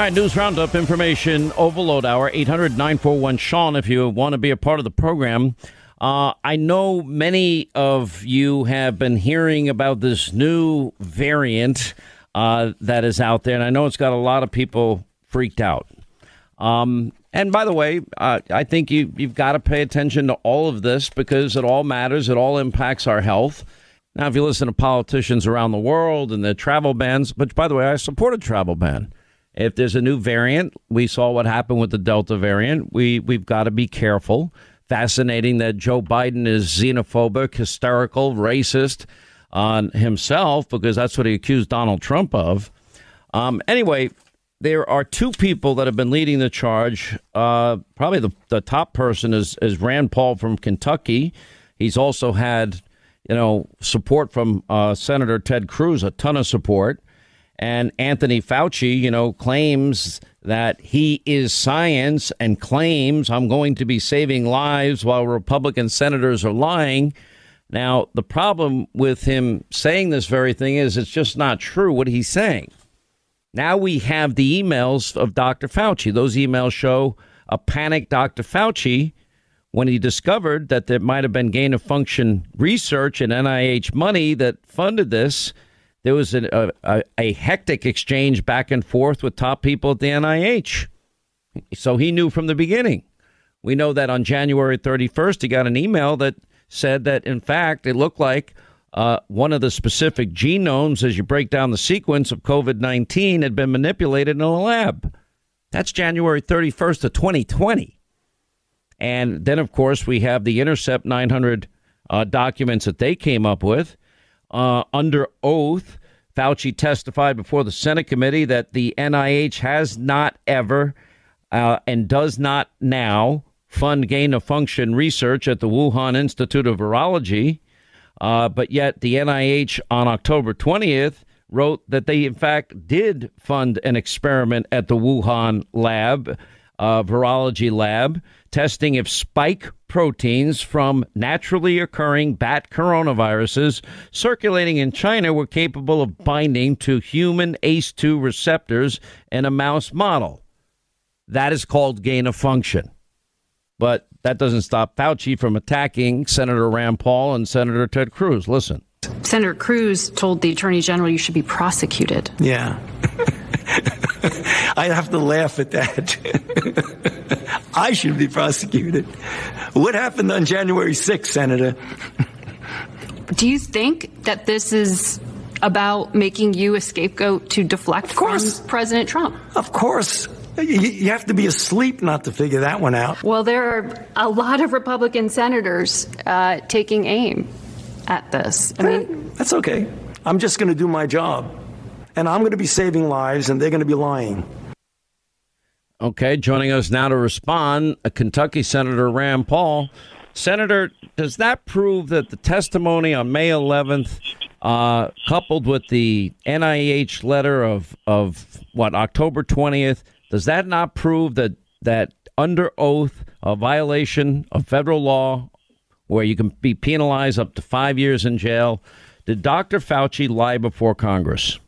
All right, news roundup information overload hour 800 941 Sean if you want to be a part of the program. Uh, I know many of you have been hearing about this new variant uh, that is out there, and I know it's got a lot of people freaked out. Um, and by the way, uh, I think you, you've got to pay attention to all of this because it all matters. It all impacts our health. Now, if you listen to politicians around the world and their travel bans, which by the way, I support a travel ban. If there's a new variant, we saw what happened with the Delta variant. We we've got to be careful. Fascinating that Joe Biden is xenophobic, hysterical, racist on himself because that's what he accused Donald Trump of. Um, anyway, there are two people that have been leading the charge. Uh, probably the, the top person is, is Rand Paul from Kentucky. He's also had, you know, support from uh, Senator Ted Cruz, a ton of support. And Anthony Fauci, you know, claims that he is science and claims I'm going to be saving lives while Republican senators are lying. Now, the problem with him saying this very thing is it's just not true what he's saying. Now we have the emails of Dr. Fauci. Those emails show a panicked Dr. Fauci when he discovered that there might have been gain of function research and NIH money that funded this there was a, a, a hectic exchange back and forth with top people at the NIH. So he knew from the beginning. We know that on January 31st, he got an email that said that, in fact, it looked like uh, one of the specific genomes, as you break down the sequence of COVID 19, had been manipulated in a lab. That's January 31st of 2020. And then, of course, we have the Intercept 900 uh, documents that they came up with uh, under oath. Fauci testified before the Senate committee that the NIH has not ever uh, and does not now fund gain of function research at the Wuhan Institute of Virology. Uh, but yet, the NIH on October 20th wrote that they, in fact, did fund an experiment at the Wuhan lab, uh, virology lab, testing if spike proteins from naturally occurring bat coronaviruses circulating in China were capable of binding to human ACE2 receptors in a mouse model. That is called gain of function. But that doesn't stop Fauci from attacking Senator Rand Paul and Senator Ted Cruz. Listen. Senator Cruz told the Attorney General you should be prosecuted. Yeah. I have to laugh at that. I should be prosecuted. What happened on January 6th, Senator? Do you think that this is about making you a scapegoat to deflect from President Trump? Of course. You have to be asleep not to figure that one out. Well, there are a lot of Republican senators uh, taking aim at this. I mean, that's okay. I'm just going to do my job. And I'm going to be saving lives, and they're going to be lying. Okay, joining us now to respond, Kentucky Senator Rand Paul. Senator, does that prove that the testimony on May 11th, uh, coupled with the NIH letter of of what October 20th, does that not prove that that under oath a violation of federal law, where you can be penalized up to five years in jail? Did Dr. Fauci lie before Congress?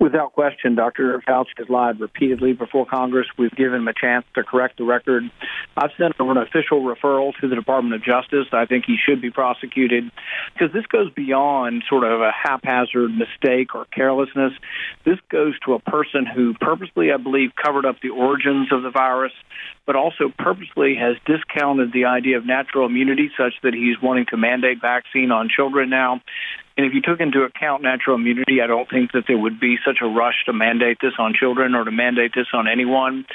Without question, Dr. Fauci has lied repeatedly before Congress. We've given him a chance to correct the record. I've sent over an official referral to the Department of Justice. I think he should be prosecuted because this goes beyond sort of a haphazard mistake or carelessness. This goes to a person who purposely, I believe, covered up the origins of the virus, but also purposely has discounted the idea of natural immunity such that he's wanting to mandate vaccine on children now. And if you took into account natural immunity, I don't think that there would be such a rush to mandate this on children or to mandate this on anyone.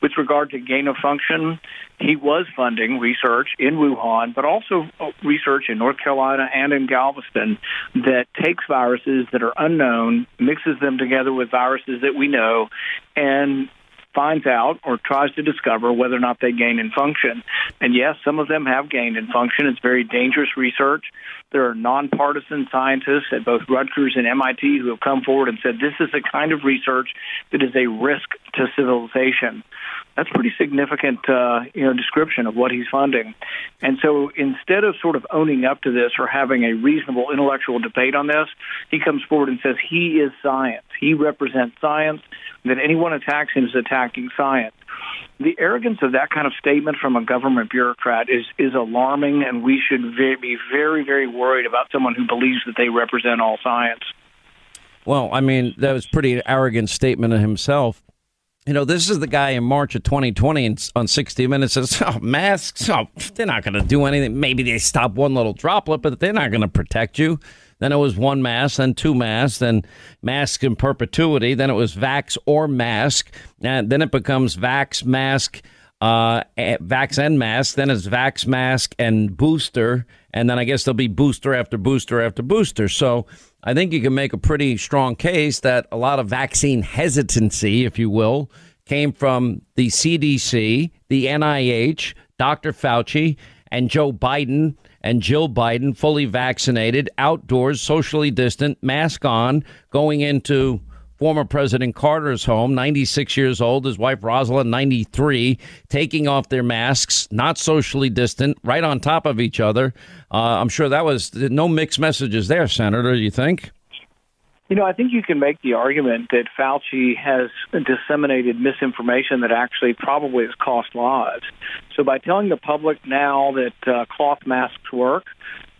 With regard to gain of function, he was funding research in Wuhan, but also uh, research in North Carolina and in Galveston that takes viruses that are unknown, mixes them together with viruses that we know, and finds out or tries to discover whether or not they gain in function. And yes, some of them have gained in function. It's very dangerous research. There are nonpartisan scientists at both Rutgers and MIT who have come forward and said this is the kind of research that is a risk to civilization. That's pretty significant, uh, you know, description of what he's funding. And so instead of sort of owning up to this or having a reasonable intellectual debate on this, he comes forward and says he is science. He represents science. That anyone attacks him is attacking science the arrogance of that kind of statement from a government bureaucrat is is alarming, and we should be very, very worried about someone who believes that they represent all science. Well, I mean, that was pretty arrogant statement of himself. You know, this is the guy in March of 2020 on 60 Minutes says, oh, masks, oh, they're not going to do anything. Maybe they stop one little droplet, but they're not going to protect you. Then it was one mask, then two masks, then mask in perpetuity. Then it was vax or mask. And then it becomes vax, mask, uh, vax and mask. Then it's vax, mask, and booster. And then I guess there'll be booster after booster after booster. So I think you can make a pretty strong case that a lot of vaccine hesitancy, if you will, came from the CDC, the NIH, Dr. Fauci, and Joe Biden and Jill Biden, fully vaccinated, outdoors, socially distant, mask on, going into former President Carter's home, 96 years old, his wife Rosalynn, 93, taking off their masks, not socially distant, right on top of each other. Uh, I'm sure that was no mixed messages there, Senator, you think? You know, I think you can make the argument that Fauci has disseminated misinformation that actually probably has cost lives. So by telling the public now that uh, cloth masks work,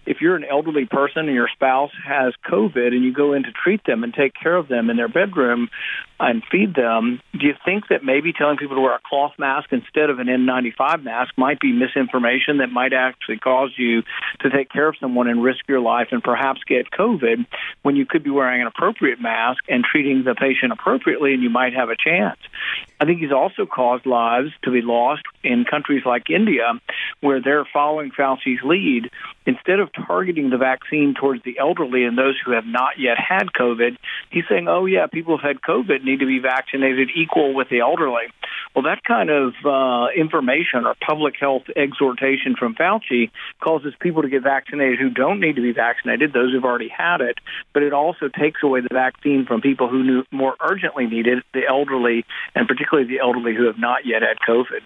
if you're an elderly person and your spouse has COVID and you go in to treat them and take care of them in their bedroom and feed them, do you think that maybe telling people to wear a cloth mask instead of an N95 mask might be misinformation that might actually cause you to take care of someone and risk your life and perhaps get COVID when you could be wearing an appropriate mask and treating the patient appropriately and you might have a chance? I think he's also caused lives to be lost in countries like India where they're following Fauci's lead. Instead of targeting the vaccine towards the elderly and those who have not yet had COVID, he's saying, oh, yeah, people who've had COVID need to be vaccinated equal with the elderly. Well, that kind of uh, information or public health exhortation from Fauci causes people to get vaccinated who don't need to be vaccinated, those who've already had it, but it also takes away the vaccine from people who knew more urgently need it, the elderly, and particularly the elderly who have not yet had COVID.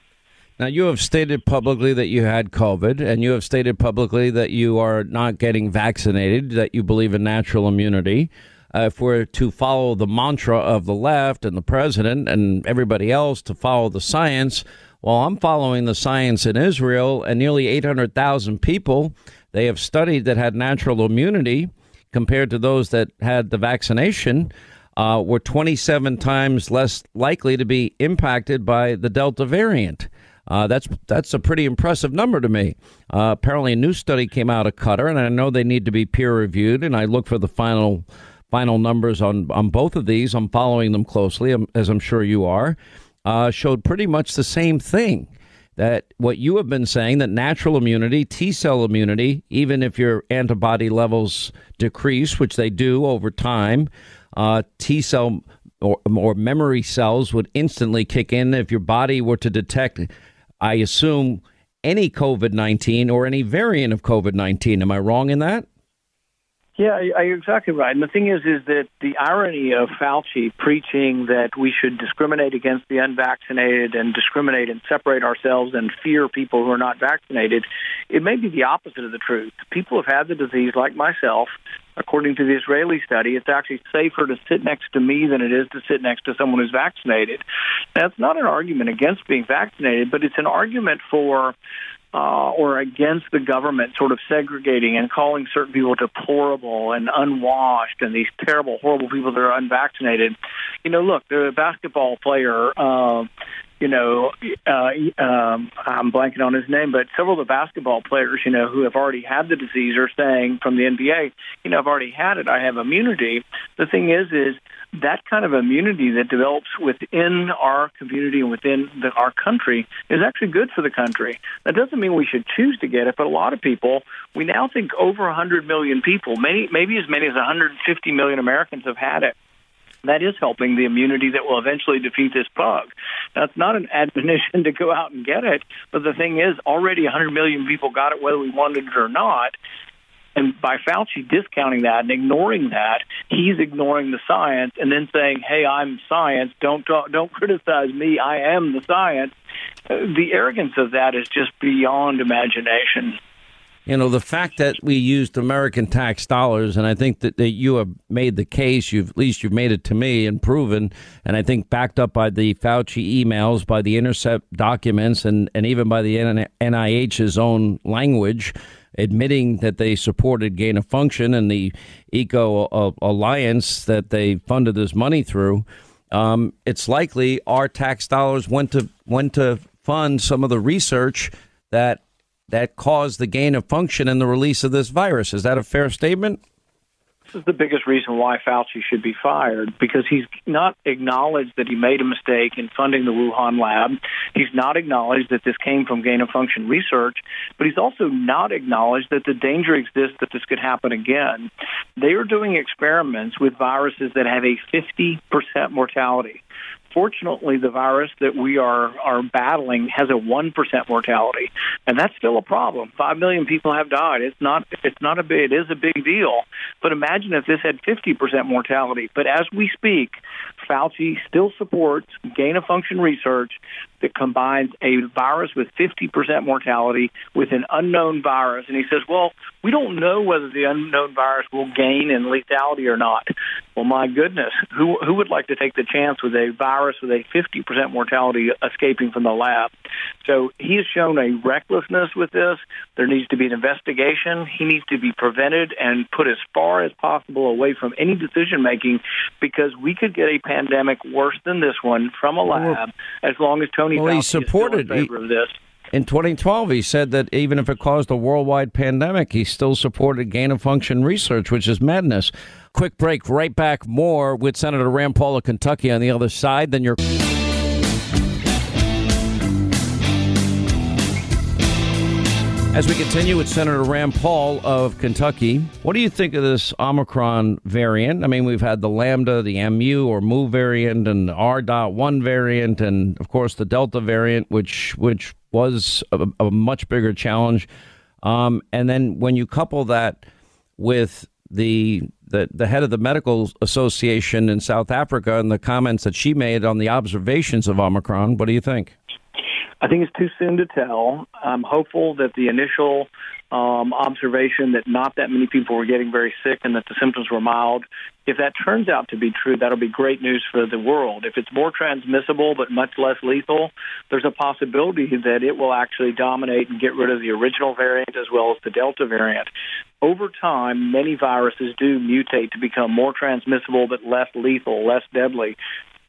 Now, you have stated publicly that you had COVID, and you have stated publicly that you are not getting vaccinated, that you believe in natural immunity. Uh, if we're to follow the mantra of the left and the president and everybody else to follow the science, well, I'm following the science in Israel, and nearly 800,000 people they have studied that had natural immunity compared to those that had the vaccination. Uh, were 27 times less likely to be impacted by the Delta variant. Uh, that's that's a pretty impressive number to me. Uh, apparently, a new study came out of Qatar, and I know they need to be peer reviewed. And I look for the final final numbers on on both of these. I'm following them closely, um, as I'm sure you are. Uh, showed pretty much the same thing. That what you have been saying that natural immunity, T cell immunity, even if your antibody levels decrease, which they do over time, uh, T cell or, or memory cells would instantly kick in if your body were to detect I assume, any COVID 19 or any variant of COVID 19. Am I wrong in that? Yeah, you're exactly right. And the thing is, is that the irony of Fauci preaching that we should discriminate against the unvaccinated and discriminate and separate ourselves and fear people who are not vaccinated, it may be the opposite of the truth. People have had the disease, like myself. According to the Israeli study, it's actually safer to sit next to me than it is to sit next to someone who's vaccinated. That's not an argument against being vaccinated, but it's an argument for uh, or against the government sort of segregating and calling certain people deplorable and unwashed and these terrible, horrible people that are unvaccinated. You know, look, the basketball player, uh, you know, uh, um, I'm blanking on his name, but several of the basketball players, you know, who have already had the disease are saying from the NBA, you know, I've already had it, I have immunity. The thing is, is that kind of immunity that develops within our community and within the, our country is actually good for the country. That doesn't mean we should choose to get it, but a lot of people, we now think over 100 million people, many, maybe as many as 150 million Americans have had it that is helping the immunity that will eventually defeat this bug. Now, it's not an admonition to go out and get it, but the thing is, already 100 million people got it whether we wanted it or not And by Fauci discounting that and ignoring that, he's ignoring the science and then saying, "Hey, I'm science. Don't talk, don't criticize me. I am the science." Uh, the arrogance of that is just beyond imagination you know, the fact that we used American tax dollars, and I think that, that you have made the case, you've at least you've made it to me and proven, and I think backed up by the Fauci emails, by the Intercept documents, and, and even by the NIH's own language, admitting that they supported gain of function and the Eco uh, Alliance that they funded this money through. Um, it's likely our tax dollars went to went to fund some of the research that that caused the gain of function and the release of this virus. Is that a fair statement? This is the biggest reason why Fauci should be fired because he's not acknowledged that he made a mistake in funding the Wuhan lab. He's not acknowledged that this came from gain of function research, but he's also not acknowledged that the danger exists that this could happen again. They are doing experiments with viruses that have a 50% mortality. Fortunately, the virus that we are are battling has a one percent mortality, and that's still a problem. Five million people have died. It's not it's not a big it is a big deal. But imagine if this had fifty percent mortality. But as we speak, Fauci still supports gain of function research that combines a virus with 50% mortality with an unknown virus. And he says, well, we don't know whether the unknown virus will gain in lethality or not. Well, my goodness, who, who would like to take the chance with a virus with a 50% mortality escaping from the lab? So he has shown a recklessness with this. There needs to be an investigation. He needs to be prevented and put as far as possible away from any decision making because we could get a pandemic worse than this one from a lab as long as Tony well, Fauci he supported, is in favor of this. In 2012, he said that even if it caused a worldwide pandemic, he still supported gain of function research, which is madness. Quick break, right back. More with Senator Rand Paul of Kentucky on the other side. Then you're. As we continue with Senator Rand Paul of Kentucky, what do you think of this Omicron variant? I mean, we've had the Lambda, the MU or Mu variant, and the R.1 variant, and of course the Delta variant, which which was a, a much bigger challenge. Um, and then when you couple that with the, the the head of the medical association in South Africa and the comments that she made on the observations of Omicron, what do you think? I think it's too soon to tell. I'm hopeful that the initial um, observation that not that many people were getting very sick and that the symptoms were mild, if that turns out to be true, that'll be great news for the world. If it's more transmissible but much less lethal, there's a possibility that it will actually dominate and get rid of the original variant as well as the Delta variant. Over time, many viruses do mutate to become more transmissible but less lethal, less deadly.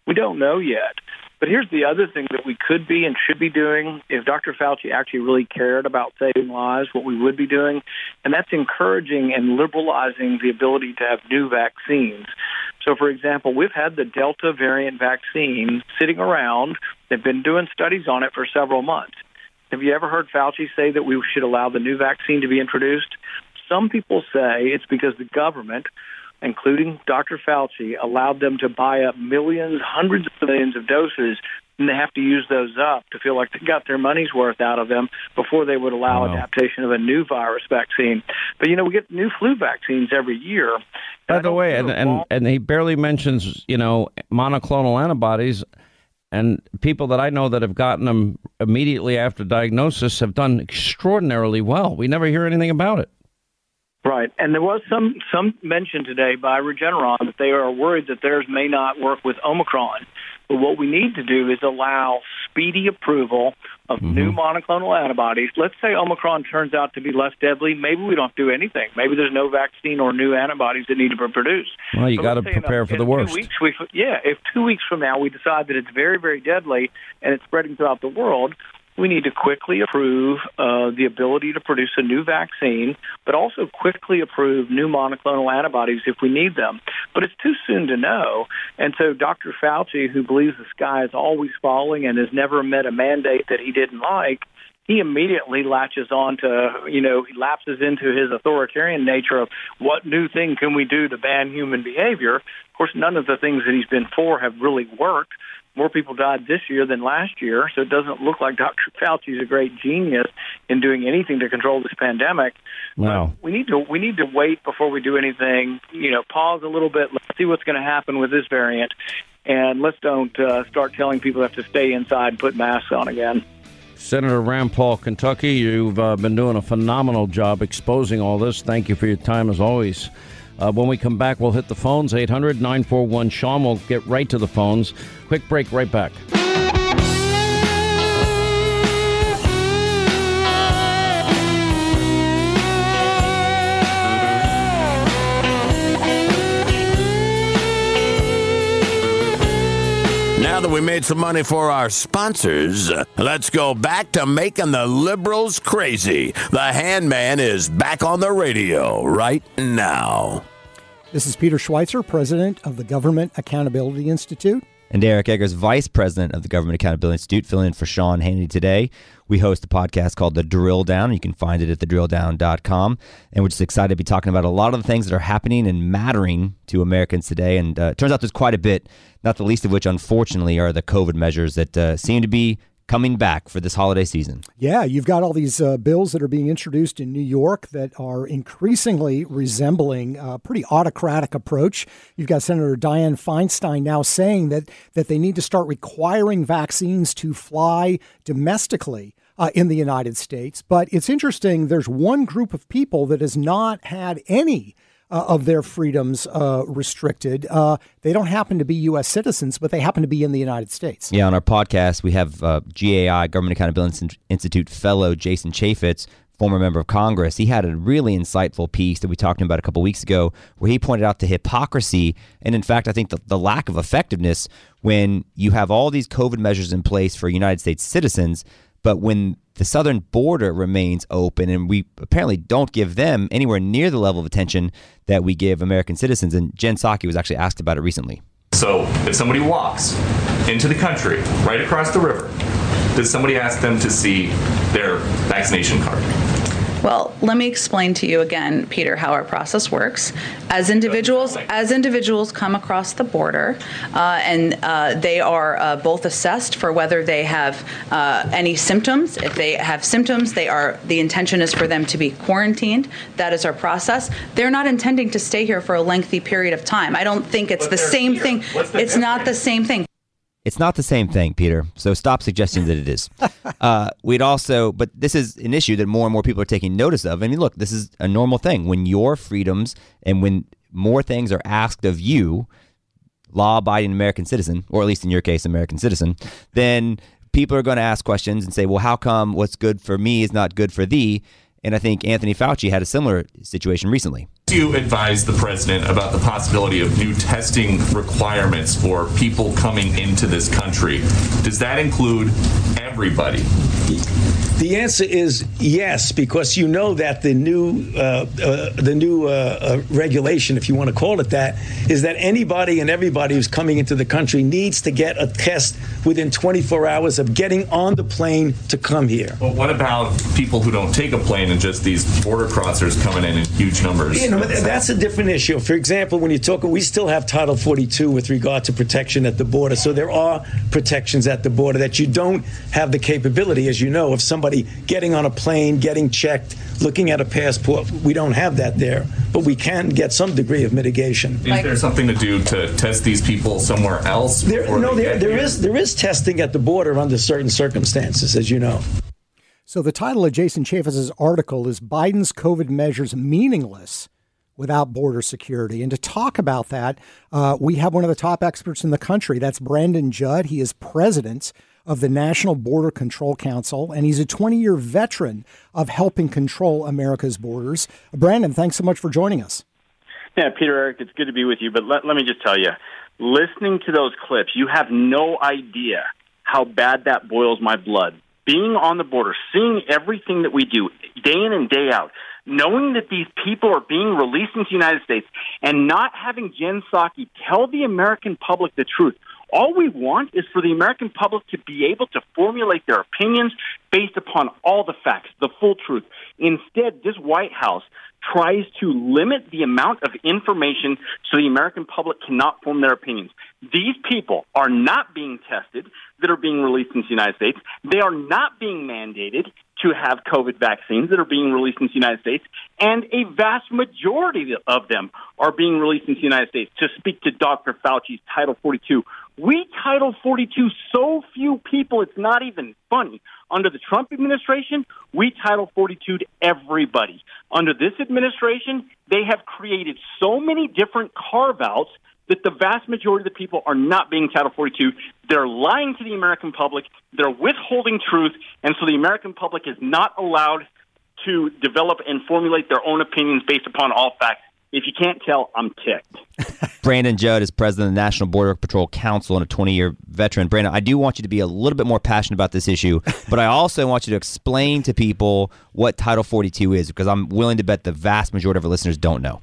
We don't know yet. But here's the other thing that we could be and should be doing if Dr. Fauci actually really cared about saving lives, what we would be doing, and that's encouraging and liberalizing the ability to have new vaccines. So, for example, we've had the Delta variant vaccine sitting around. They've been doing studies on it for several months. Have you ever heard Fauci say that we should allow the new vaccine to be introduced? Some people say it's because the government including Dr. Fauci, allowed them to buy up millions, hundreds of millions of doses, and they have to use those up to feel like they got their money's worth out of them before they would allow wow. adaptation of a new virus vaccine. But you know, we get new flu vaccines every year. By the way, and, and and he barely mentions you know monoclonal antibodies. And people that I know that have gotten them immediately after diagnosis have done extraordinarily well. We never hear anything about it. Right, and there was some some mention today by Regeneron that they are worried that theirs may not work with Omicron. But what we need to do is allow speedy approval of mm-hmm. new monoclonal antibodies. Let's say Omicron turns out to be less deadly. Maybe we don't do anything. Maybe there's no vaccine or new antibodies that need to be produced. Well, you got to prepare for the worst. Weeks we, yeah, if two weeks from now we decide that it's very, very deadly and it's spreading throughout the world, we need to quickly approve uh, the ability to produce a new vaccine, but also quickly approve new monoclonal antibodies if we need them. But it's too soon to know. And so Dr. Fauci, who believes the sky is always falling and has never met a mandate that he didn't like, he immediately latches on to, you know, he lapses into his authoritarian nature of what new thing can we do to ban human behavior. Of course, none of the things that he's been for have really worked. More people died this year than last year, so it doesn't look like Dr. Fauci is a great genius in doing anything to control this pandemic. Wow. But we need to we need to wait before we do anything. You know, pause a little bit. Let's see what's going to happen with this variant, and let's don't uh, start telling people they have to stay inside and put masks on again. Senator Rand Paul, Kentucky, you've uh, been doing a phenomenal job exposing all this. Thank you for your time as always. Uh, when we come back, we'll hit the phones 800 941 Sean. We'll get right to the phones. Quick break, right back. Now that we made some money for our sponsors, let's go back to making the liberals crazy. The Handman is back on the radio right now. This is Peter Schweizer, president of the Government Accountability Institute. And Eric Eggers, Vice President of the Government Accountability Institute, filling in for Sean Hannity today. We host a podcast called The Drill Down. You can find it at thedrilldown.com. And we're just excited to be talking about a lot of the things that are happening and mattering to Americans today. And uh, it turns out there's quite a bit, not the least of which, unfortunately, are the COVID measures that uh, seem to be coming back for this holiday season. Yeah, you've got all these uh, bills that are being introduced in New York that are increasingly resembling a pretty autocratic approach. You've got Senator Dianne Feinstein now saying that that they need to start requiring vaccines to fly domestically. Uh, in the United States. But it's interesting, there's one group of people that has not had any uh, of their freedoms uh, restricted. Uh, they don't happen to be U.S. citizens, but they happen to be in the United States. Yeah, on our podcast, we have uh, GAI, Government Accountability Institute fellow Jason Chaffetz, former member of Congress. He had a really insightful piece that we talked about a couple weeks ago where he pointed out the hypocrisy and, in fact, I think the, the lack of effectiveness when you have all these COVID measures in place for United States citizens, but when the southern border remains open and we apparently don't give them anywhere near the level of attention that we give American citizens. And Jen Psaki was actually asked about it recently. So if somebody walks into the country right across the river, does somebody ask them to see their vaccination card? Well, let me explain to you again, Peter, how our process works. As individuals, as individuals come across the border, uh, and uh, they are uh, both assessed for whether they have uh, any symptoms. If they have symptoms, they are. The intention is for them to be quarantined. That is our process. They're not intending to stay here for a lengthy period of time. I don't think it's But the same here. thing. The It's not the same thing. It's not the same thing, Peter. So stop suggesting that it is. Uh, we'd also, but this is an issue that more and more people are taking notice of. I mean, look, this is a normal thing. When your freedoms and when more things are asked of you, law abiding American citizen, or at least in your case, American citizen, then people are going to ask questions and say, well, how come what's good for me is not good for thee? And I think Anthony Fauci had a similar situation recently. Do You advise the president about the possibility of new testing requirements for people coming into this country. Does that include everybody? The answer is yes, because you know that the new uh, uh, the new uh, uh, regulation, if you want to call it that, is that anybody and everybody who's coming into the country needs to get a test within 24 hours of getting on the plane to come here. Well, what about people who don't take a plane and just these border crossers coming in in huge numbers? You know, that's a different issue. For example, when you talk, we still have Title 42 with regard to protection at the border. So there are protections at the border that you don't have the capability, as you know, of somebody getting on a plane, getting checked, looking at a passport. We don't have that there, but we can get some degree of mitigation. Is there something to do to test these people somewhere else? There, no, they there, get there here? is there is testing at the border under certain circumstances, as you know. So the title of Jason Chaffetz's article is Biden's COVID measures meaningless without border security. And to talk about that, uh, we have one of the top experts in the country. That's Brandon Judd. He is president of the National Border Control Council, and he's a 20 year veteran of helping control America's borders. Brandon, thanks so much for joining us. Yeah, Peter Eric, it's good to be with you. But let, let me just tell you, listening to those clips, you have no idea how bad that boils my blood. Being on the border, seeing everything that we do day in and day out, knowing that these people are being released into the United States, and not having Jen Psaki tell the American public the truth. All we want is for the American public to be able to formulate their opinions based upon all the facts, the full truth. Instead, this White House tries to limit the amount of information so the American public cannot form their opinions. These people are not being tested that are being released into the United States. They are not being mandated to have COVID vaccines that are being released into the United States, and a vast majority of them are being released into the United States. To speak to Dr. Fauci's Title 42, we Title 42 so few people, it's not even funny. Under the Trump administration, we Title 42 to everybody. Under this administration, they have created so many different carve outs that the vast majority of the people are not being Title 42. They're lying to the American public. They're withholding truth. And so the American public is not allowed to develop and formulate their own opinions based upon all facts. If you can't tell, I'm ticked. Brandon Judd is president of the National Border Patrol Council and a 20 year veteran. Brandon, I do want you to be a little bit more passionate about this issue, but I also want you to explain to people what Title 42 is because I'm willing to bet the vast majority of our listeners don't know.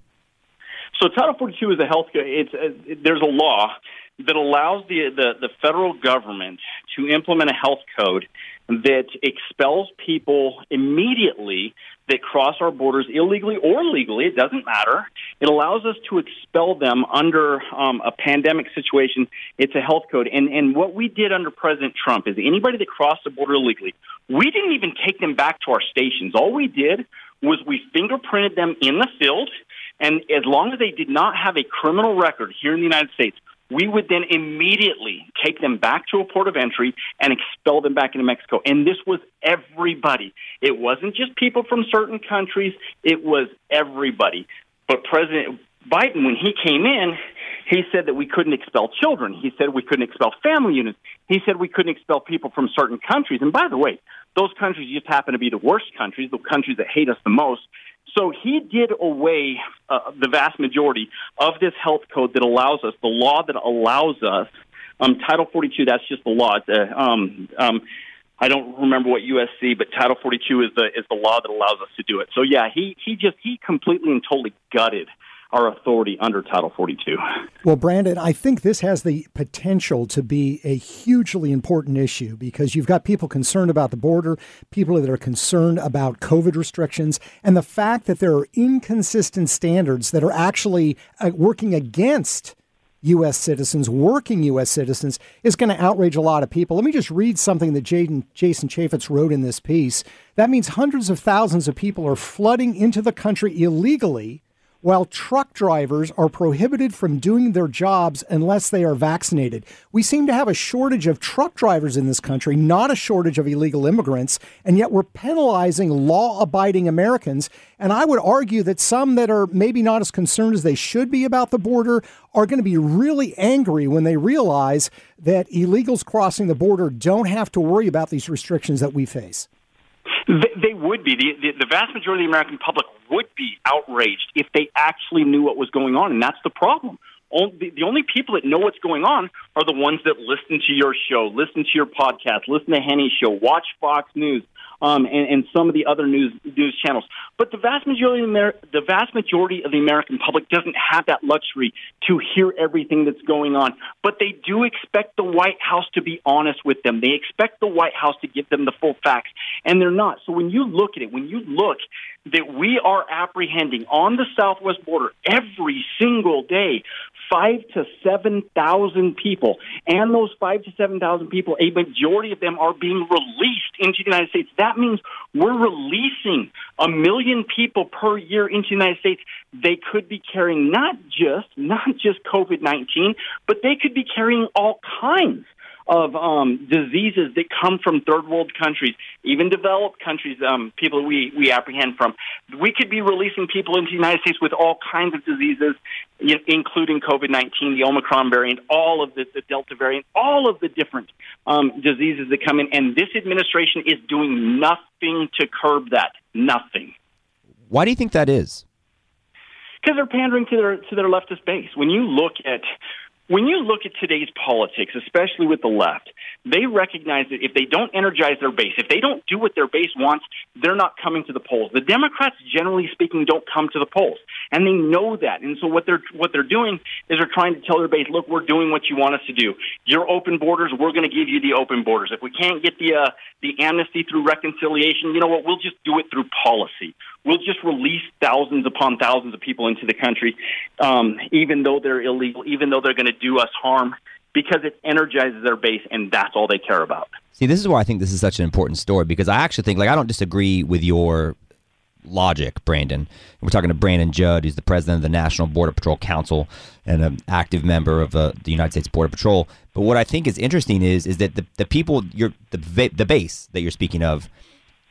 So Title 42 is a health. Care it's uh, a, there's a law that allows the, the the federal government to implement a health code that expels people immediately that cross our borders illegally or legally. It doesn't matter. It allows us to expel them under um, a pandemic situation. It's a health code. And, and what we did under President Trump is anybody that crossed the border illegally, we didn't even take them back to our stations. All we did was we fingerprinted them in the field and as long as they did not have a criminal record here in the United States, we would then immediately take them back to a port of entry and expel them back into Mexico. And this was everybody. It wasn't just people from certain countries, it was everybody. But President Biden, when he came in, he said that we couldn't expel children. He said we couldn't expel family units. He said we couldn't expel people from certain countries. And by the way, those countries just happen to be the worst countries, the countries that hate us the most. So he did away uh, the vast majority of this health code that allows us, the law that allows us, um, Title 42, that's just the law. Uh, um, um, I don't remember what USC, but Title 42 is the is the law that allows us to do it. So yeah, he he just he completely and totally gutted our authority under Title 42. Well, Brandon, I think this has the potential to be a hugely important issue because you've got people concerned about the border, people that are concerned about COVID restrictions, and the fact that there are inconsistent standards that are actually uh, working against U.S. citizens, working U.S. citizens, is going to outrage a lot of people. Let me just read something that Jason Chaffetz wrote in this piece. That means hundreds of thousands of people are flooding into the country illegally while truck drivers are prohibited from doing their jobs unless they are vaccinated. We seem to have a shortage of truck drivers in this country, not a shortage of illegal immigrants, and yet we're penalizing law abiding Americans. And I would argue that some that are maybe not as concerned as they should be about the border are going to be really angry when they realize that illegals crossing the border don't have to worry about these restrictions that we face. They would be. The, the, the vast majority of the American public would be outraged if they actually knew what was going on, and that's the problem. Only, the only people that know what's going on are the ones that listen to your show, listen to your podcast, listen to Henny's show, watch Fox News, um, and, and some of the other news news channels. But the vast majority of Amer- the vast majority of the American public doesn't have that luxury to hear everything that's going on. But they do expect the White House to be honest with them. They expect the White House to give them the full facts, and they're not. So when you look at it, when you look that we are apprehending on the southwest border every single day five to seven thousand people, and those five to seven thousand people, a majority of them are being released into the United States. That means we're releasing a million people per year into the United States. They could be carrying not just not just COVID nineteen, but they could be carrying all kinds of um, diseases that come from third world countries, even developed countries, um, people we, we apprehend from. We could be releasing people into the United States with all kinds of diseases, including COVID 19, the Omicron variant, all of the, the Delta variant, all of the different um, diseases that come in. And this administration is doing nothing to curb that. Nothing. Why do you think that is? Because they're pandering to their to their leftist base. When you look at when you look at today's politics, especially with the left, they recognize that if they don't energize their base, if they don't do what their base wants, they're not coming to the polls. The Democrats, generally speaking, don't come to the polls, and they know that. And so what they're what they're doing is they're trying to tell their base, "Look, we're doing what you want us to do. Your open borders, we're going to give you the open borders. If we can't get the uh, the amnesty through reconciliation, you know what? We'll just do it through policy. we'll just release thousands upon thousands of people into the country, um, even though they're illegal, even though they're going to do us harm, because it energizes their base, and that's all they care about. See, this is why I think this is such an important story because I actually think, like, I don't disagree with your logic, Brandon. We're talking to Brandon Judd, who's the president of the National Border Patrol Council and an active member of uh, the United States Border Patrol. But what I think is interesting is is that the, the people you're the the base that you're speaking of.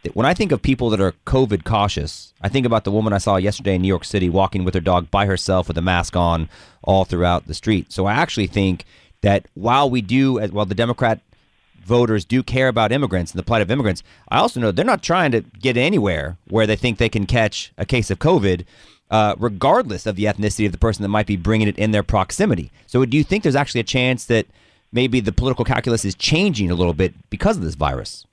That When I think of people that are COVID cautious, I think about the woman I saw yesterday in New York City walking with her dog by herself with a mask on all throughout the street. So I actually think that while we do, while the Democrat voters do care about immigrants and the plight of immigrants, I also know they're not trying to get anywhere where they think they can catch a case of COVID, uh, regardless of the ethnicity of the person that might be bringing it in their proximity. So, do you think there's actually a chance that maybe the political calculus is changing a little bit because of this virus?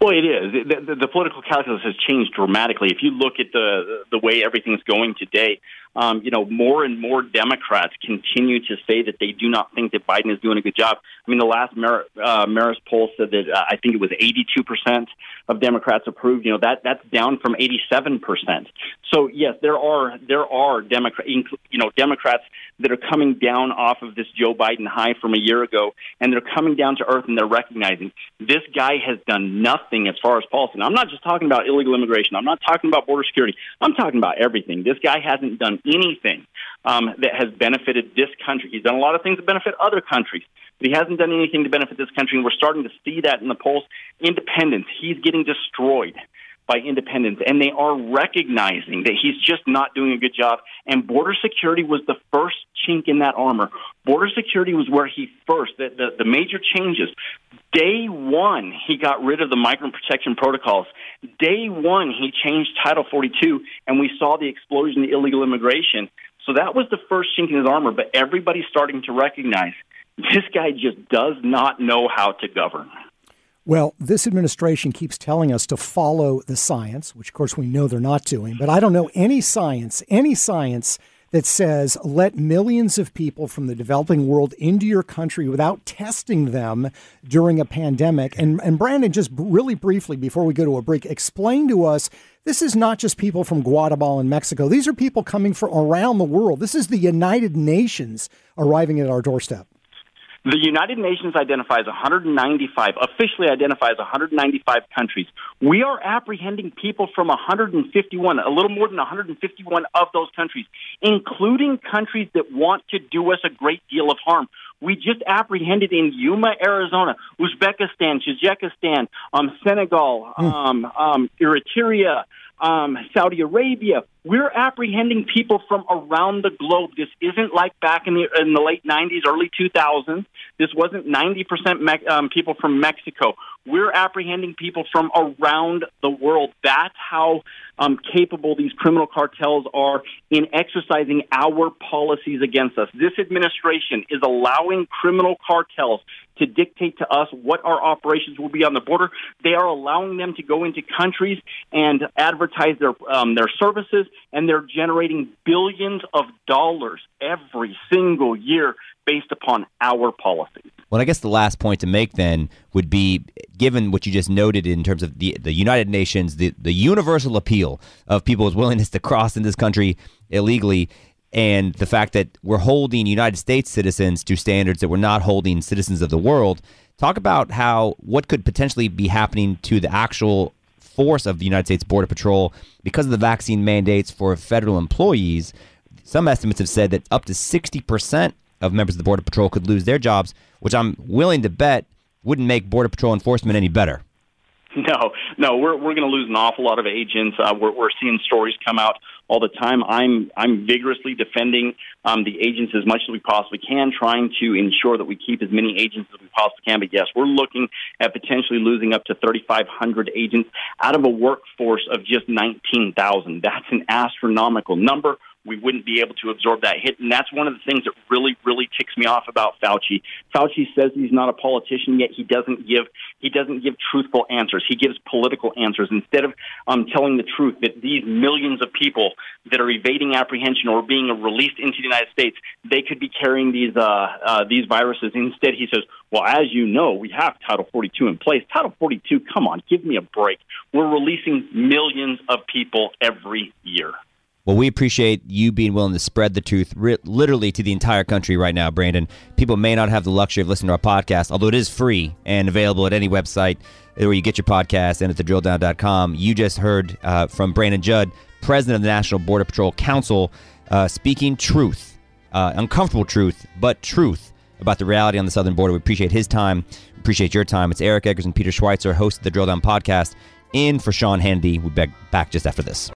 Well, it is. The, the, the, political calculus has changed dramatically. If you look at the the way everything's going today, um, you know, more and more Democrats continue to say that they do not think that Biden is doing a good job. I mean, the last Mar- uh, Marist poll said that uh, I think it was 82 percent of Democrats approved. You know, that that's down from 87 percent. So yes, there are there are Democrat you know Democrats that are coming down off of this Joe Biden high from a year ago, and they're coming down to earth and they're recognizing this guy has done nothing as far as policy. And I'm not just talking about illegal immigration. I'm not talking about border security. I'm talking about everything. This guy hasn't done anything um, that has benefited this country. He's done a lot of things that benefit other countries, but he hasn't done anything to benefit this country. And we're starting to see that in the polls. Independence, he's getting destroyed by independents, and they are recognizing that he's just not doing a good job. And border security was the first chink in that armor. Border security was where he first, the, the, the major changes. Day one, he got rid of the migrant protection protocols. Day one, he changed Title 42, and we saw the explosion of illegal immigration. So that was the first chink in his armor, but everybody's starting to recognize this guy just does not know how to govern. Well, this administration keeps telling us to follow the science, which of course we know they're not doing, but I don't know any science, any science that says let millions of people from the developing world into your country without testing them during a pandemic. And, and Brandon, just really briefly before we go to a break, explain to us this is not just people from Guatemala and Mexico. These are people coming from around the world. This is the United Nations arriving at our doorstep. The United Nations identifies 195, officially identifies 195 countries. We are apprehending people from 151, a little more than 151 of those countries, including countries that want to do us a great deal of harm. We just apprehended in Yuma, Arizona, Uzbekistan, Tajikistan, um, Senegal, hmm. um, um, Eritrea, um, Saudi Arabia. We're apprehending people from around the globe. This isn't like back in the in the late '90s, early 2000s. This wasn't 90% me- um, people from Mexico. We're apprehending people from around the world. That's how um, capable these criminal cartels are in exercising our policies against us. This administration is allowing criminal cartels to dictate to us what our operations will be on the border. They are allowing them to go into countries and advertise their um, their services, and they're generating billions of dollars every single year based upon our policies. Well, I guess the last point to make then would be given what you just noted in terms of the, the United Nations, the, the universal appeal of people's willingness to cross in this country illegally, and the fact that we're holding United States citizens to standards that we're not holding citizens of the world. Talk about how what could potentially be happening to the actual force of the United States Border Patrol because of the vaccine mandates for federal employees. Some estimates have said that up to 60% of members of the Border Patrol could lose their jobs, which I'm willing to bet wouldn't make Border Patrol enforcement any better. No, no, we're we're going to lose an awful lot of agents. Uh, we're we're seeing stories come out all the time. I'm I'm vigorously defending um, the agents as much as we possibly can, trying to ensure that we keep as many agents as we possibly can. But yes, we're looking at potentially losing up to 3,500 agents out of a workforce of just 19,000. That's an astronomical number. We wouldn't be able to absorb that hit. And that's one of the things that really, really ticks me off about Fauci. Fauci says he's not a politician, yet he doesn't give he doesn't give truthful answers. He gives political answers instead of um, telling the truth that these millions of people that are evading apprehension or being released into the United States, they could be carrying these uh, uh, these viruses. Instead, he says, "Well, as you know, we have Title 42 in place. Title 42, come on, give me a break. We're releasing millions of people every year." Well, we appreciate you being willing to spread the truth ri- literally to the entire country right now, Brandon. People may not have the luxury of listening to our podcast, although it is free and available at any website where you get your podcast and at thedrilldown.com. You just heard uh, from Brandon Judd, president of the National Border Patrol Council, uh, speaking truth, uh, uncomfortable truth, but truth about the reality on the southern border. We appreciate his time. Appreciate your time. It's Eric Eggers and Peter Schweizer, host of the Drill Down podcast, in for Sean Hannity. We'll be back just after this.